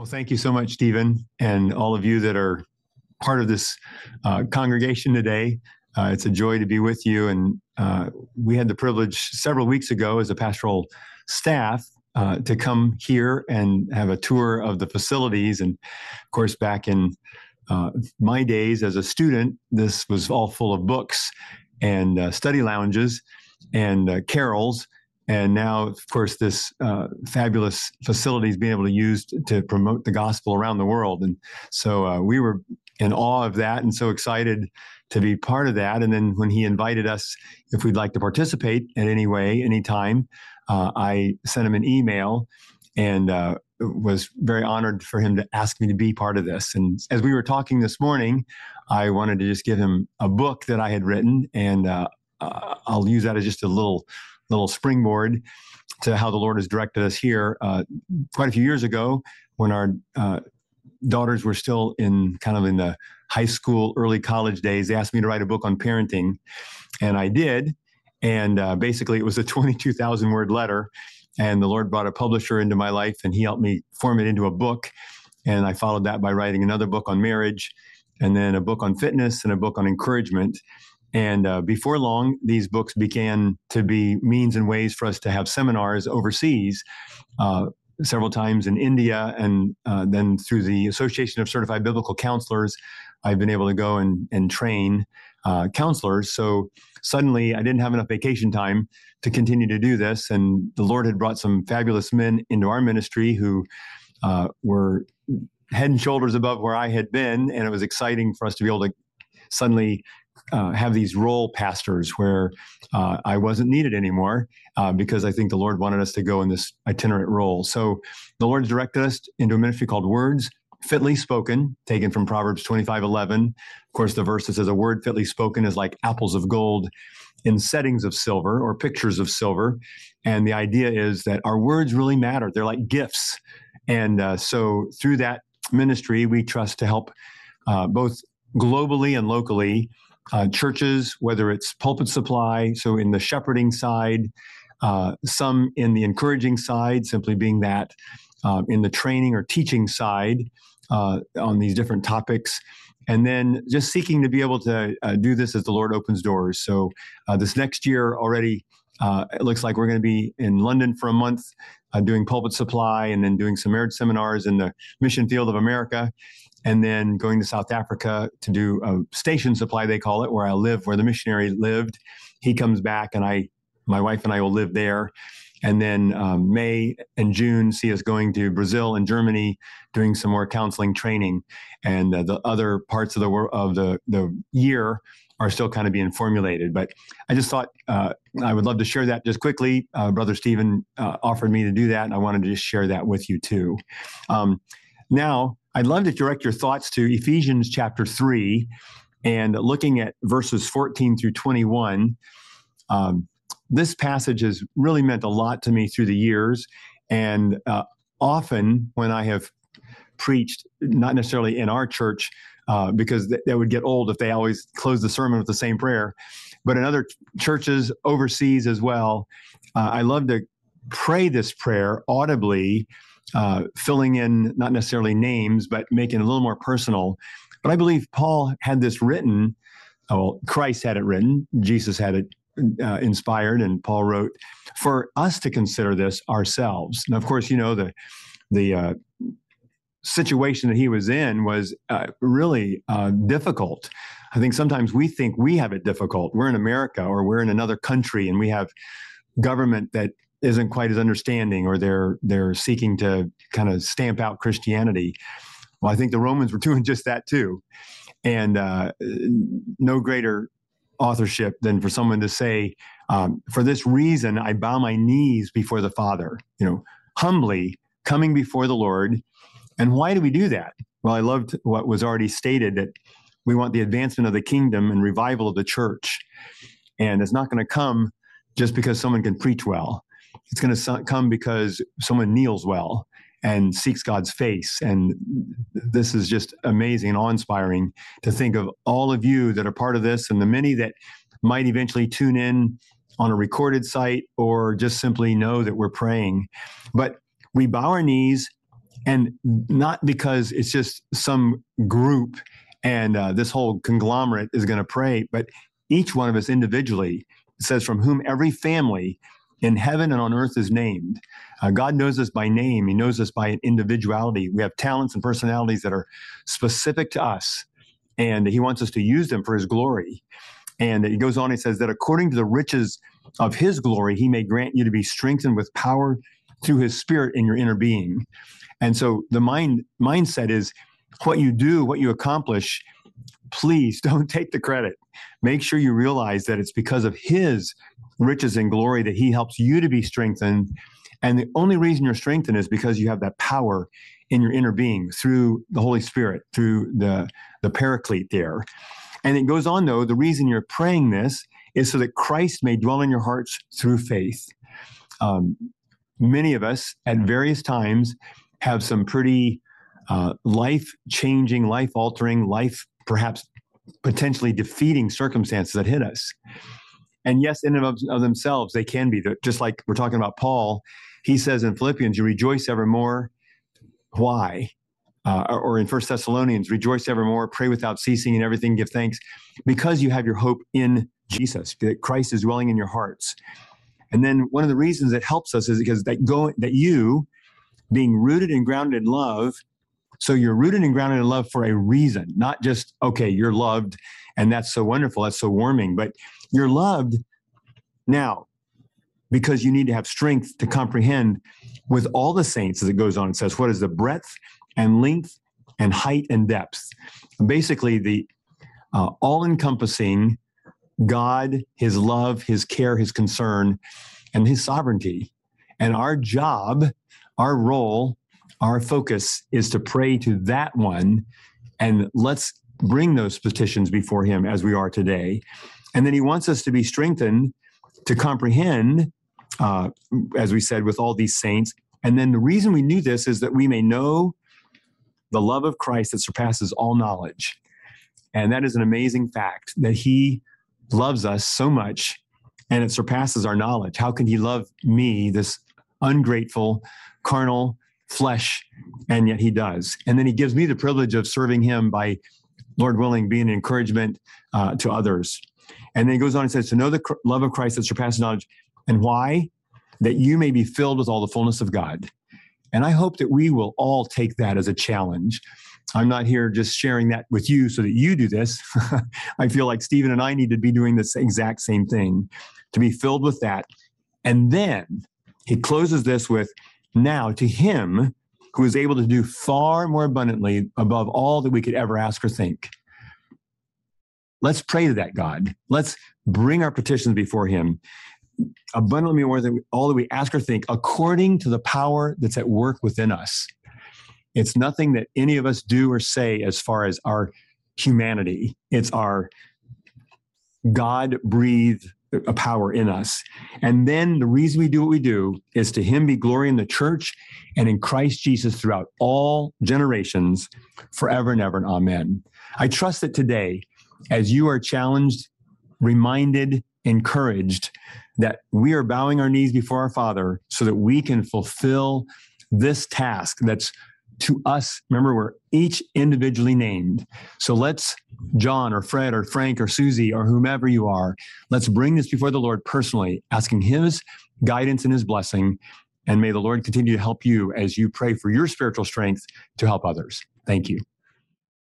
Well, thank you so much, Stephen, and all of you that are part of this uh, congregation today. Uh, it's a joy to be with you. And uh, we had the privilege several weeks ago as a pastoral staff uh, to come here and have a tour of the facilities. And of course, back in uh, my days as a student, this was all full of books and uh, study lounges and carrels and now, of course, this uh, fabulous facility is being able to use to promote the gospel around the world. And so uh, we were in awe of that and so excited to be part of that. And then when he invited us, if we'd like to participate in any way, anytime, uh, I sent him an email and uh, was very honored for him to ask me to be part of this. And as we were talking this morning, I wanted to just give him a book that I had written, and uh, uh I'll use that as just a little little springboard to how the Lord has directed us here. Uh, quite a few years ago, when our uh, daughters were still in kind of in the high school, early college days, they asked me to write a book on parenting, and I did. And uh, basically, it was a 22,000 word letter. And the Lord brought a publisher into my life, and he helped me form it into a book. And I followed that by writing another book on marriage, and then a book on fitness, and a book on encouragement. And uh, before long, these books began to be means and ways for us to have seminars overseas, uh, several times in India, and uh, then through the Association of Certified Biblical Counselors, I've been able to go and, and train uh, counselors. So suddenly, I didn't have enough vacation time to continue to do this, and the Lord had brought some fabulous men into our ministry who uh, were head and shoulders above where I had been, and it was exciting for us to be able to suddenly uh, have these role pastors where uh, I wasn't needed anymore uh, because I think the Lord wanted us to go in this itinerant role. So the Lord directed us into a ministry called Words Fitly Spoken, taken from Proverbs 25 11. Of course, the verse that says, A word fitly spoken is like apples of gold in settings of silver or pictures of silver. And the idea is that our words really matter, they're like gifts. And uh, so through that ministry, we trust to help uh, both globally and locally uh, churches, whether it's pulpit supply, so in the shepherding side, uh, some in the encouraging side, simply being that uh, in the training or teaching side uh, on these different topics. And then just seeking to be able to uh, do this as the Lord opens doors. So uh, this next year already, uh, it looks like we're going to be in London for a month doing pulpit supply and then doing some marriage seminars in the mission field of America and then going to South Africa to do a station supply, they call it, where I live, where the missionary lived. He comes back, and I, my wife and I will live there. And then um, May and June see us going to Brazil and Germany, doing some more counseling training, and uh, the other parts of the of the the year are still kind of being formulated. But I just thought uh, I would love to share that just quickly. Uh, Brother Stephen uh, offered me to do that, and I wanted to just share that with you too. Um, now, I'd love to direct your thoughts to Ephesians chapter 3 and looking at verses 14 through 21. Um, this passage has really meant a lot to me through the years. And uh, often when I have preached, not necessarily in our church, uh, because th- that would get old if they always close the sermon with the same prayer, but in other churches overseas as well, uh, I love to pray this prayer audibly uh, filling in not necessarily names, but making it a little more personal. But I believe Paul had this written. Oh, well, Christ had it written. Jesus had it uh, inspired, and Paul wrote for us to consider this ourselves. And of course, you know the the uh, situation that he was in was uh, really uh, difficult. I think sometimes we think we have it difficult. We're in America or we're in another country, and we have government that isn't quite as understanding or they're they're seeking to kind of stamp out Christianity. Well, I think the Romans were doing just that too, and uh, no greater authorship than for someone to say, um, "For this reason, I bow my knees before the Father." You know, humbly coming before the Lord. And why do we do that? Well, I loved what was already stated that we want the advancement of the kingdom and revival of the church, and it's not going to come just because someone can preach well it's going to come because someone kneels well and seeks God's face. And this is just amazing and awe inspiring to think of all of you that are part of this and the many that might eventually tune in on a recorded site or just simply know that we're praying. But we bow our knees And not because it's just some group and uh, this whole conglomerate is going to pray, but each one of us individually says, from whom every family in heaven and on earth is named. Uh, God knows us by name. He knows us by individuality. We have talents and personalities that are specific to us, and He wants us to use them for His glory. And He goes on, He says that according to the riches of His glory, He may grant you to be strengthened with power through His Spirit in your inner being. And so the mind mindset is what you do, what you accomplish. Please don't take the credit. Make sure you realize that it's because of His riches and glory that he helps you to be strengthened. And the only reason you're strengthened is because you have that power in your inner being through the Holy Spirit, through the, the paraclete there. And it goes on, though, the reason you're praying this is so that Christ may dwell in your hearts through faith. Um, many of us at various times have some pretty uh, life changing, life altering, life perhaps potentially defeating circumstances that hit us. And yes, in and of, of themselves, they can be. Just like we're talking about Paul, he says in Philippians, you rejoice evermore. Why? Uh, or in First Thessalonians, rejoice evermore, pray without ceasing, and everything give thanks, because you have your hope in Jesus, that Christ is dwelling in your hearts. And then one of the reasons it helps us is because that go that you, being rooted and grounded in love, so you're rooted and grounded in love for a reason, not just okay, you're loved, and that's so wonderful, that's so warming, but you're loved now because you need to have strength to comprehend with all the saints as it goes on. It says, What is the breadth and length and height and depth? Basically, the uh, all encompassing God, His love, His care, His concern, and His sovereignty. And our job, our role, our focus is to pray to that one and let's bring those petitions before Him as we are today. And then he wants us to be strengthened to comprehend, uh, as we said, with all these saints. And then the reason we knew this is that we may know the love of Christ that surpasses all knowledge. And that is an amazing fact that he loves us so much and it surpasses our knowledge. How can he love me, this ungrateful, carnal flesh, and yet he does? And then he gives me the privilege of serving him by, Lord willing, being an encouragement uh, to others. And then he goes on and says, To know the love of Christ that surpasses knowledge. And why? That you may be filled with all the fullness of God. And I hope that we will all take that as a challenge. I'm not here just sharing that with you so that you do this. I feel like Stephen and I need to be doing this exact same thing to be filled with that. And then he closes this with now to him who is able to do far more abundantly above all that we could ever ask or think. Let's pray to that God. Let's bring our petitions before Him abundantly more than all that we ask or think, according to the power that's at work within us. It's nothing that any of us do or say as far as our humanity. It's our God breathed a power in us. And then the reason we do what we do is to Him be glory in the church and in Christ Jesus throughout all generations, forever and ever. And amen. I trust that today as you are challenged, reminded, encouraged that we are bowing our knees before our Father so that we can fulfill this task that's to us. Remember, we're each individually named. So let's, John or Fred or Frank or Susie or whomever you are, let's bring this before the Lord personally, asking His guidance and His blessing. And may the Lord continue to help you as you pray for your spiritual strength to help others. Thank you.